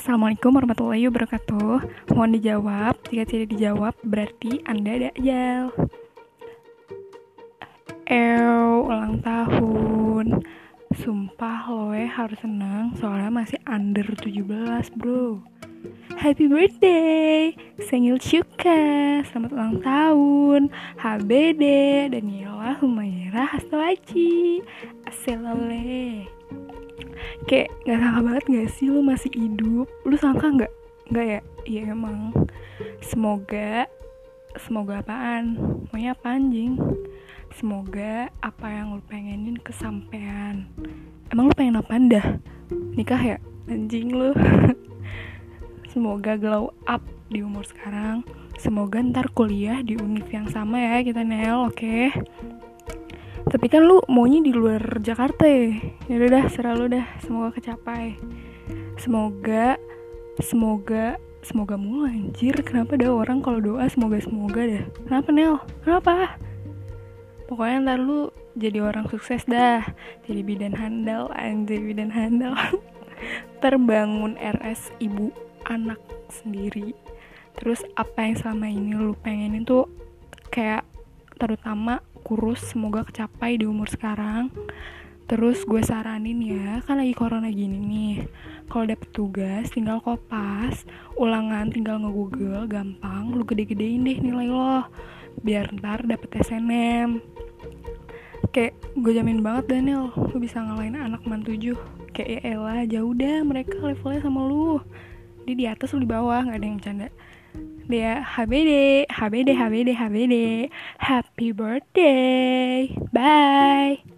Assalamualaikum warahmatullahi wabarakatuh. Mohon dijawab. Jika tidak dijawab, berarti Anda dajjal. Ew, ulang tahun. Sumpah lo eh harus senang soalnya masih under 17, bro. Happy birthday, Sengil Syuka, selamat ulang tahun, HBD, Daniela Humaira Hastawaci, Aselole. Kayak gak sangka banget gak sih lu masih hidup, lu sangka gak? Gak ya? Iya emang. Semoga, semoga apaan? Maunya apa? Semoga apa yang lu pengenin kesampean. Emang lu pengen apa dah? Nikah ya? Anjing lu. Semoga glow up di umur sekarang. Semoga ntar kuliah di univ yang sama ya kita Nel, oke? Okay? Tapi kan lu maunya di luar Jakarta ya? Ya udah dah, serah lu dah. Semoga kecapai. Semoga, semoga, semoga mulu anjir. Kenapa ada orang kalau doa semoga semoga dah? Kenapa Nel? Kenapa? Pokoknya ntar lu jadi orang sukses dah. Jadi bidan handal, anjir bidan handal. Terbangun RS ibu anak sendiri terus apa yang selama ini lu pengenin tuh kayak terutama kurus semoga kecapai di umur sekarang. Terus gue saranin ya kan lagi corona gini nih. Kalau dapet tugas tinggal kopas ulangan tinggal nge-google gampang lu gede-gedein deh nilai lo biar ntar dapet SNM kayak gue jamin banget Daniel lu bisa ngalahin anak man tujuh kayak ya elah jauh dah mereka levelnya sama lu dia di atas lu di bawah? Nggak ada yang bercanda. Dia HBD HBD HBD HBD happy birthday. Bye